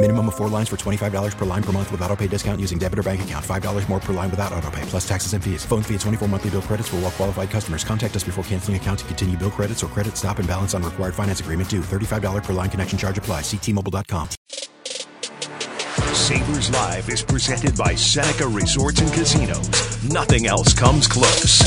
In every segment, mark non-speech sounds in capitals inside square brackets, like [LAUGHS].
Minimum of four lines for $25 per line per month with auto pay discount using debit or bank account. $5 more per line without auto pay, plus taxes and fees. Phone fee at 24 monthly bill credits for all well qualified customers. Contact us before canceling account to continue bill credits or credit stop and balance on required finance agreement due. $35 per line connection charge apply. Ctmobile.com. Sabres Live is presented by Seneca Resorts and Casinos. Nothing else comes close.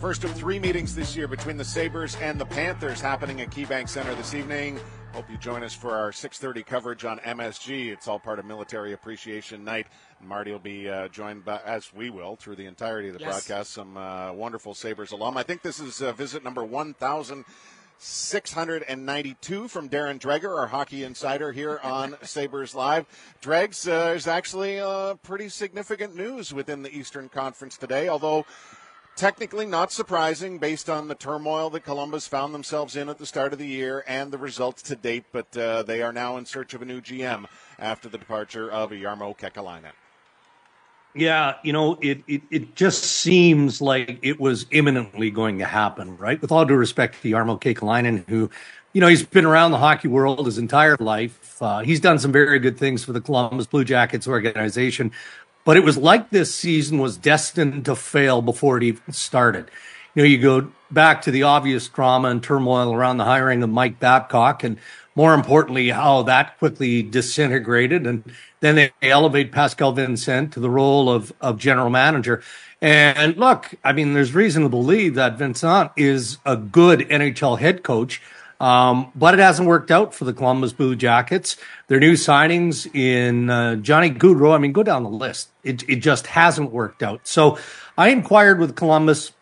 First of three meetings this year between the Sabres and the Panthers happening at KeyBank Center this evening. Hope you join us for our 6:30 coverage on MSG. It's all part of Military Appreciation Night. Marty will be uh, joined by, as we will, through the entirety of the Yes. broadcast. Some uh, wonderful Sabres alum. I think this is uh, visit number 1,692 from Darren Dreger, our hockey insider here [LAUGHS] on Sabres Live. Dregs, uh, there's actually uh, pretty significant news within the Eastern Conference today, although technically not surprising based on the turmoil that Columbus found themselves in at the start of the year and the results to date, but uh, they are now in search of a new GM after the departure of Jarmo Kekalainen. Yeah, you know, it, it it just seems like it was imminently going to happen, right? With all due respect to Jarmo Kekalainen, who, you know, he's been around the hockey world his entire life. Uh, he's done some very good things for the Columbus Blue Jackets organization, but it was like this season was destined to fail before it even started. You know, you go back to the obvious drama and turmoil around the hiring of Mike Babcock, and more importantly, how that quickly disintegrated. And then they elevate Pascal Vincent to the role of, of general manager. And look, I mean, there's reason to believe that Vincent is a good NHL head coach. Um, but it hasn't worked out for the Columbus Blue Jackets. Their new signings in uh, Johnny Gaudreau, I mean, go down the list. It, it just hasn't worked out. So I inquired with Columbus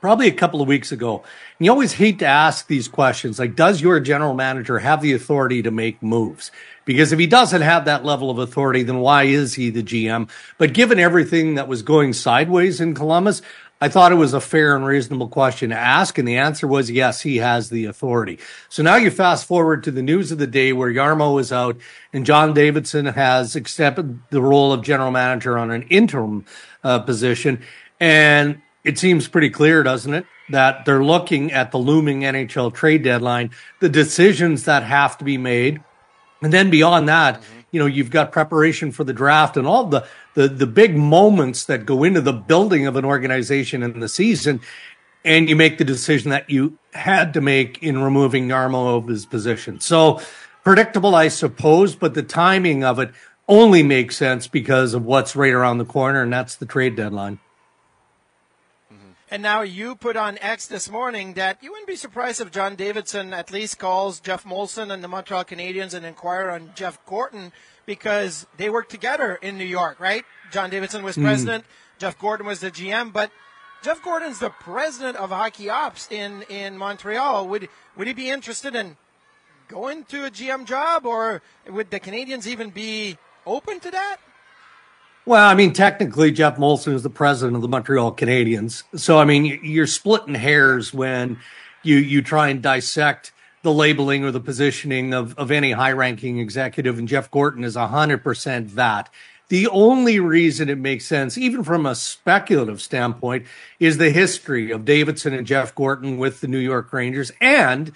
probably a couple of weeks ago. And you always hate to ask these questions like, does your general manager have the authority to make moves? Because if he doesn't have that level of authority, then why is he the GM? But given everything that was going sideways in Columbus, I thought it was a fair and reasonable question to ask. And the answer was yes, he has the authority. So now you fast forward to the news of the day where Jarmo is out and John Davidson has accepted the role of general manager on an interim uh, position. And it seems pretty clear, doesn't it? That they're looking at the looming NHL trade deadline, the decisions that have to be made. And then beyond that, you know, you've got preparation for the draft and all the, the, the big moments that go into the building of an organization in the season. And you make the decision that you had to make in removing Jarmo of his position. So predictable, I suppose, but the timing of it only makes sense because of what's right around the corner, and that's the trade deadline. And now you put on X this morning that you wouldn't be surprised if John Davidson at least calls Jeff Molson and the Montreal Canadiens and inquire on Jeff Gorton because they worked together in New York, right? John Davidson was Mm. president, Jeff Gorton was the GM, but Jeff Gorton's the president of hockey ops in, in Montreal. Would would he be interested in going to a GM job or would the Canadiens even be open to that? Well, I mean, technically, Jeff Molson is the president of the Montreal Canadiens. So, I mean, you're splitting hairs when you you try and dissect the labeling or the positioning of, of any high ranking executive. And Jeff Gorton is 100% that. The only reason it makes sense, even from a speculative standpoint, is the history of Davidson and Jeff Gorton with the New York Rangers. And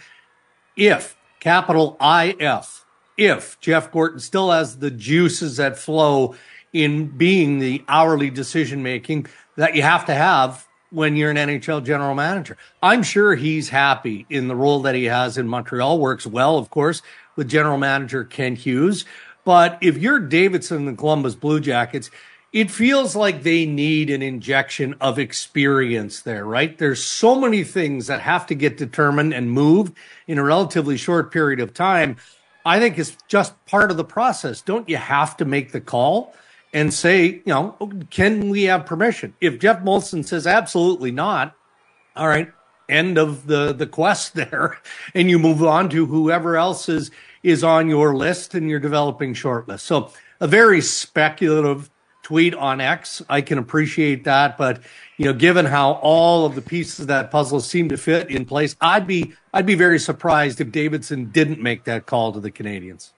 if, capital IF, if Jeff Gorton still has the juices that flow in being the hourly decision making that you have to have when you're an NHL general manager. I'm sure he's happy in the role that he has in Montreal, works well, of course, with general manager Kent Hughes. But if you're Davidson and the Columbus Blue Jackets, it feels like they need an injection of experience there, right? There's so many things that have to get determined and moved in a relatively short period of time. I think it's just part of the process. Don't you have to make the call and say, you know, can we have permission? If Jeff Molson says absolutely not, all right, end of the the quest [LAUGHS] there, and you move on to whoever else is is on your list and you're developing short list. So a very speculative tweet on X. I can appreciate that, but you know, given how all of the pieces of that puzzle seem to fit in place, I'd be I'd be very surprised if Davidson didn't make that call to the Canadiens.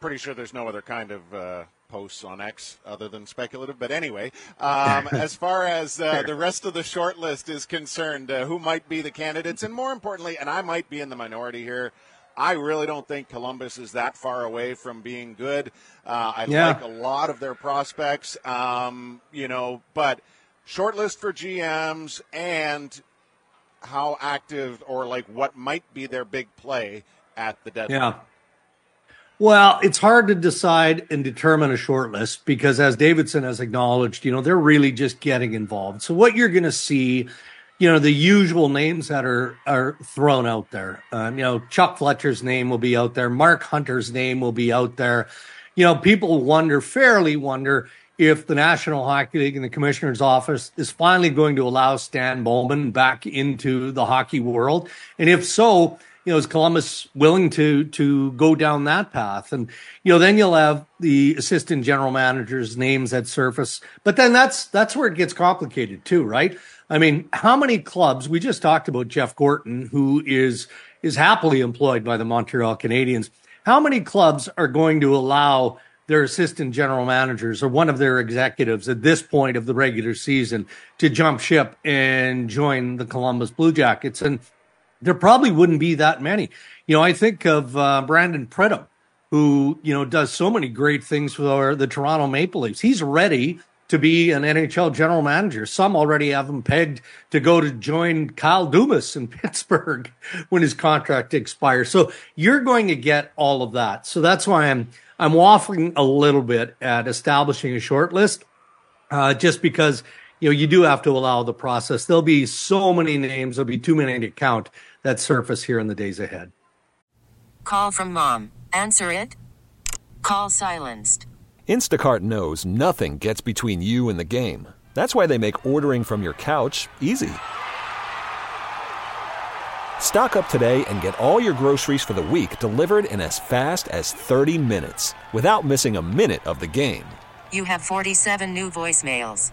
Pretty sure there's no other kind of uh, posts on X other than speculative. But anyway, um, [LAUGHS] as far as uh, the rest of the short list is concerned, uh, who might be the candidates, and more importantly, and I might be in the minority here. I really don't think Columbus is that far away from being good. Uh, I yeah. like a lot of their prospects, um, you know, but short list for GMs and how active or like what might be their big play at the deadline. Yeah. Well, it's hard to decide and determine a short list because, as Davidson has acknowledged, you know, they're really just getting involved. So, what you're going to see you know the usual names that are are thrown out there. Um, you know, Chuck Fletcher's name will be out there. Mark Hunter's name will be out there. You know, people wonder, fairly wonder, if the National Hockey League and the Commissioner's Office is finally going to allow Stan Bowman back into the hockey world, and if so, you know, is Columbus willing to to go down that path? And you know, then you'll have the assistant general managers' names that surface. But then that's that's where it gets complicated too, right? I mean, how many clubs? We just talked about Jeff Gorton, who is is happily employed by the Montreal Canadiens. How many clubs are going to allow their assistant general managers or one of their executives at this point of the regular season to jump ship and join the Columbus Blue Jackets? And there probably wouldn't be that many. You know, I think of uh, Brandon Pridham, who you know does so many great things for the Toronto Maple Leafs. He's ready to be an NHL general manager. Some already have him pegged to go to join Kyle Dubas in [LAUGHS] Pittsburgh when his contract expires. So you're going to get all of that. So that's why I'm I'm waffling a little bit at establishing a short list, uh, just because you know you do have to allow the process. There'll be so many names. There'll be too many to count that surface here in the days ahead. Call from mom. Answer it. Call silenced. Instacart knows nothing gets between you and the game. That's why they make ordering from your couch easy. Stock up today and get all your groceries for the week delivered in as fast as 30 minutes without missing a minute of the game. You have 47 new voicemails.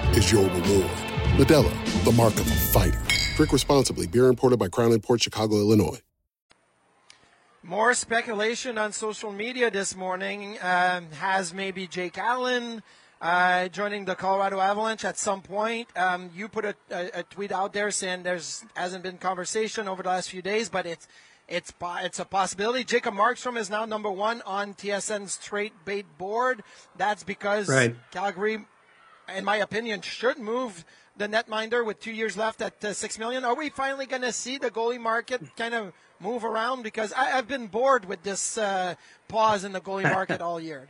is your reward. Modelo, the mark of a fighter. Drink responsibly. Beer imported by Crown Port Chicago, Illinois. More speculation on social media this morning um, has maybe Jake Allen uh, joining the Colorado Avalanche at some point. Um, you put a, a, a, tweet out there saying there's hasn't been conversation over the last few days, but it's it's it's a possibility. Jacob Markstrom is now number one on TSN's trade bait board. That's because right. Calgary, in my opinion, should move the netminder with two years left at uh, six million. Are we finally going to see the goalie market kind of move around? Because I, have been bored with this uh, pause in the goalie market [LAUGHS] all year.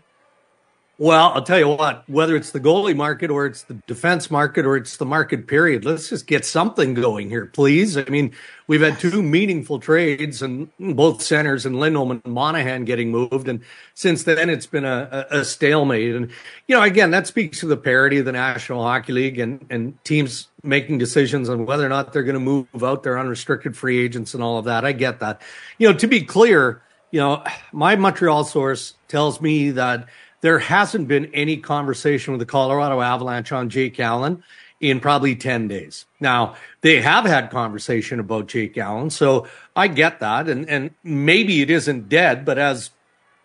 Well, I'll tell you what, whether it's the goalie market or it's the defense market or it's the market period, let's just get something going here, please. I mean, we've had two meaningful trades and both centers and Lindholm and Monahan getting moved. And since then, it's been a, a, stalemate. And, you know, again, that speaks to the parity of the National Hockey League and, and teams making decisions on whether or not they're going to move out their unrestricted free agents and all of that. I get that. You know, to be clear, you know, my Montreal source tells me that there hasn't been any conversation with the Colorado Avalanche on Jake Allen in probably 10 days. Now, they have had conversation about Jake Allen, so I get that. And, and maybe it isn't dead, but as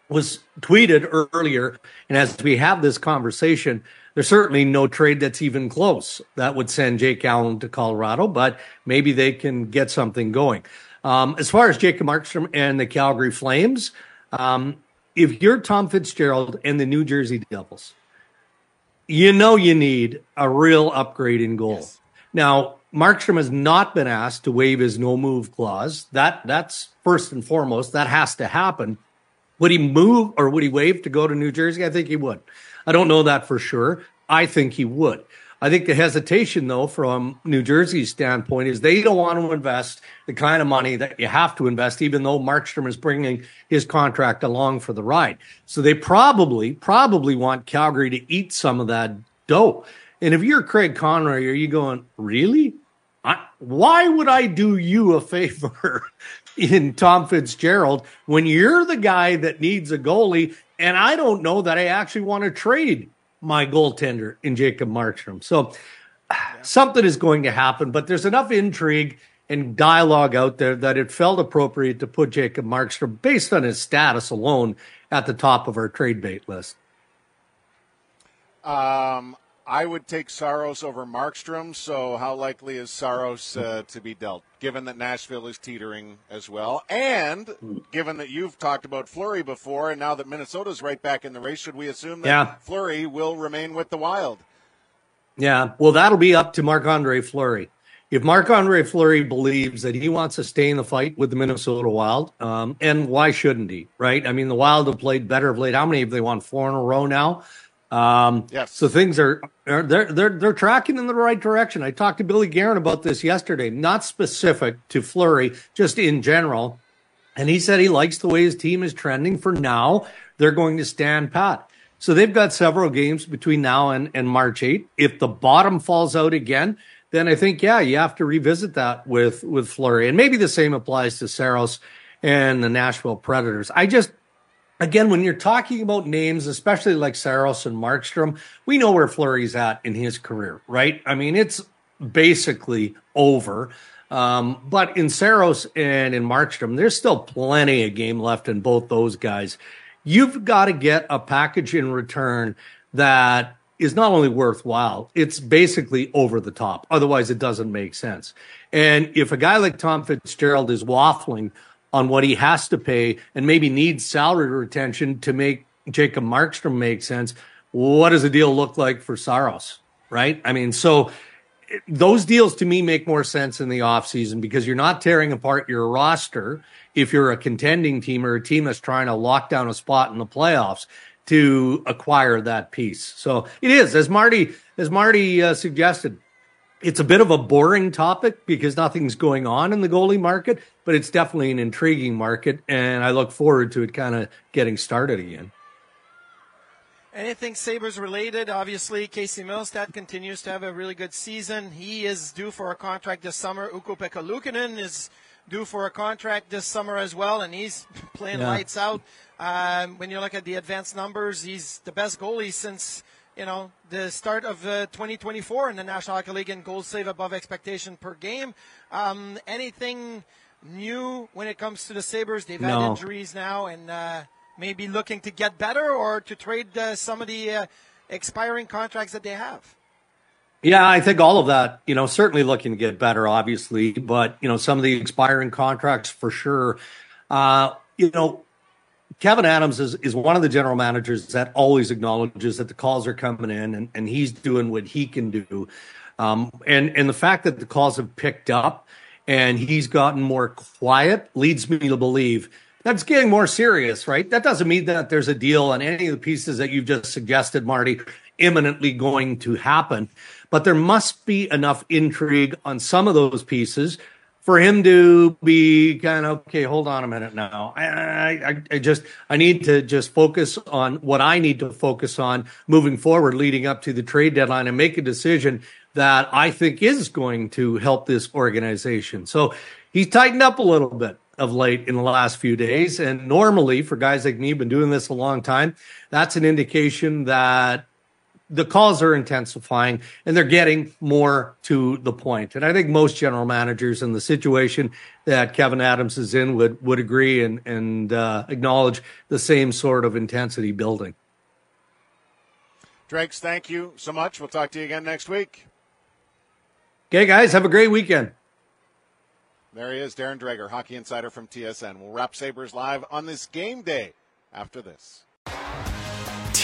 was tweeted earlier, and as we have this conversation, there's certainly no trade that's even close that would send Jake Allen to Colorado, but maybe they can get something going. Um, as far as Jacob Markstrom and the Calgary Flames, um, if you're Tom Fitzgerald and the New Jersey Devils, you know you need a real upgrade in goal. Yes. Now, Markstrom has not been asked to waive his no move clause. That that's first and foremost. That has to happen. Would he move or would he waive to go to New Jersey? I think he would. I don't know that for sure. I think he would. I think the hesitation, though, from New Jersey's standpoint, is they don't want to invest the kind of money that you have to invest, even though Markstrom is bringing his contract along for the ride. So they probably, probably want Calgary to eat some of that dough. And if you're Craig Conroy, are you going, really? I, why would I do you a favor [LAUGHS] in Tom Fitzgerald when you're the guy that needs a goalie? And I don't know that I actually want to trade my goaltender in Jacob Markstrom. So yeah. [SIGHS] something is going to happen, but there's enough intrigue and dialogue out there that it felt appropriate to put Jacob Markstrom, based on his status alone, at the top of our trade bait list. Um, I would take Saros over Markstrom. So, how likely is Saros uh, to be dealt, given that Nashville is teetering as well, and given that you've talked about Fleury before, and now that Minnesota's right back in the race, should we assume that yeah. Fleury will remain with the Wild? Yeah, well, that'll be up to Marc Andre Fleury. If Marc Andre Fleury believes that he wants to stay in the fight with the Minnesota Wild, um, and why shouldn't he? Right? I mean, the Wild have played better of late. How many have they won? Four in a row now. Um, yes. So things are, are they're they're they're tracking in the right direction. I talked to Billy Guerin about this yesterday, not specific to Fleury, just in general, and he said he likes the way his team is trending. For now, they're going to stand pat. So they've got several games between now and, and March 8. If the bottom falls out again, then I think yeah, you have to revisit that with with Fleury, and maybe the same applies to Saros and the Nashville Predators. I just again, when you're talking about names, especially like Saros and Markstrom, we know where Fleury's at in his career, right? I mean, it's basically over. Um, but in Saros and in Markstrom, there's still plenty of game left in both those guys. You've got to get a package in return that is not only worthwhile, it's basically over the top. Otherwise, it doesn't make sense. And if a guy like Tom Fitzgerald is waffling on what he has to pay and maybe needs salary retention to make Jacob Markstrom make sense. What does the deal look like for Saros? Right? I mean, so those deals to me make more sense in the offseason because you're not tearing apart your roster if you're a contending team or a team that's trying to lock down a spot in the playoffs to acquire that piece. So it is, as Marty as Marty uh, suggested, it's a bit of a boring topic because nothing's going on in the goalie market, but it's definitely an intriguing market, and I look forward to it kind of getting started again. Anything Sabres related? Obviously, Casey Mittelstadt continues to have a really good season. He is due for a contract this summer. Ukko-Pekka Luukkonen is due for a contract this summer as well, and he's playing yeah. lights out. Um, when you look at the advanced numbers, he's the best goalie since – you know, the start of uh, 2024 in the National Hockey League and goals save above expectation per game. Um, anything new when it comes to the Sabres? They've no. had injuries now and uh, maybe looking to get better or to trade uh, some of the uh, expiring contracts that they have. Yeah, I think all of that, you know, certainly looking to get better, obviously, but, you know, some of the expiring contracts for sure. Uh, you know, Kevyn Adams is, is one of the general managers that always acknowledges that the calls are coming in and, and he's doing what he can do. Um, and, and the fact that the calls have picked up and he's gotten more quiet leads me to believe that's getting more serious, right? That doesn't mean that there's a deal on any of the pieces that you've just suggested, Marty, imminently going to happen. But there must be enough intrigue on some of those pieces for him to be kind of okay. Hold on a minute now. I, I, I just I need to just focus on what I need to focus on moving forward, leading up to the trade deadline, and make a decision that I think is going to help this organization. So he's tightened up a little bit of late in the last few days. And normally, for guys like me, been doing this a long time, that's an indication that the calls are intensifying and they're getting more to the point. And I think most general managers in the situation that Kevyn Adams is in would would agree and and uh, acknowledge the same sort of intensity building. Dregs, thank you so much. We'll talk to you again next week. Okay, guys, have a great weekend. There he is, Darren Dreger, hockey insider from TSN. We'll wrap Sabres live on this game day after this.